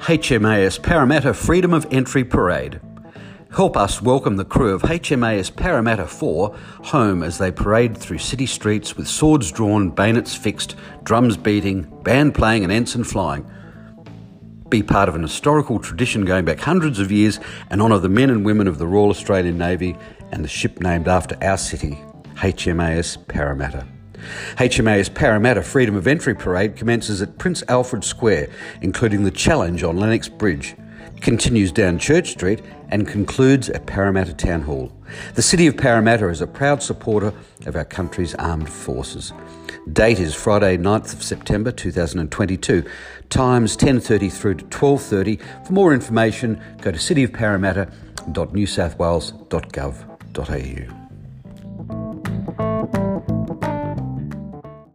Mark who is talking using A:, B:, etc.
A: HMAS Parramatta Freedom of Entry Parade. Help us welcome the crew of HMAS Parramatta 4 home as they parade through city streets with swords drawn, bayonets fixed, drums beating, band playing, and ensign flying. Be part of an historical tradition going back hundreds of years and honour the men and women of the Royal Australian Navy and the ship named after our city, HMAS Parramatta. HMAS Parramatta Freedom of Entry Parade commences at Prince Alfred Square, including the challenge on Lennox Bridge continues down Church Street and concludes at Parramatta Town Hall. The City of Parramatta is a proud supporter of our country's armed forces. Date is Friday 9th of September 2022. Times 10:30 through to 12:30. For more information, go to cityofparramatta.newsouthwales.gov.au.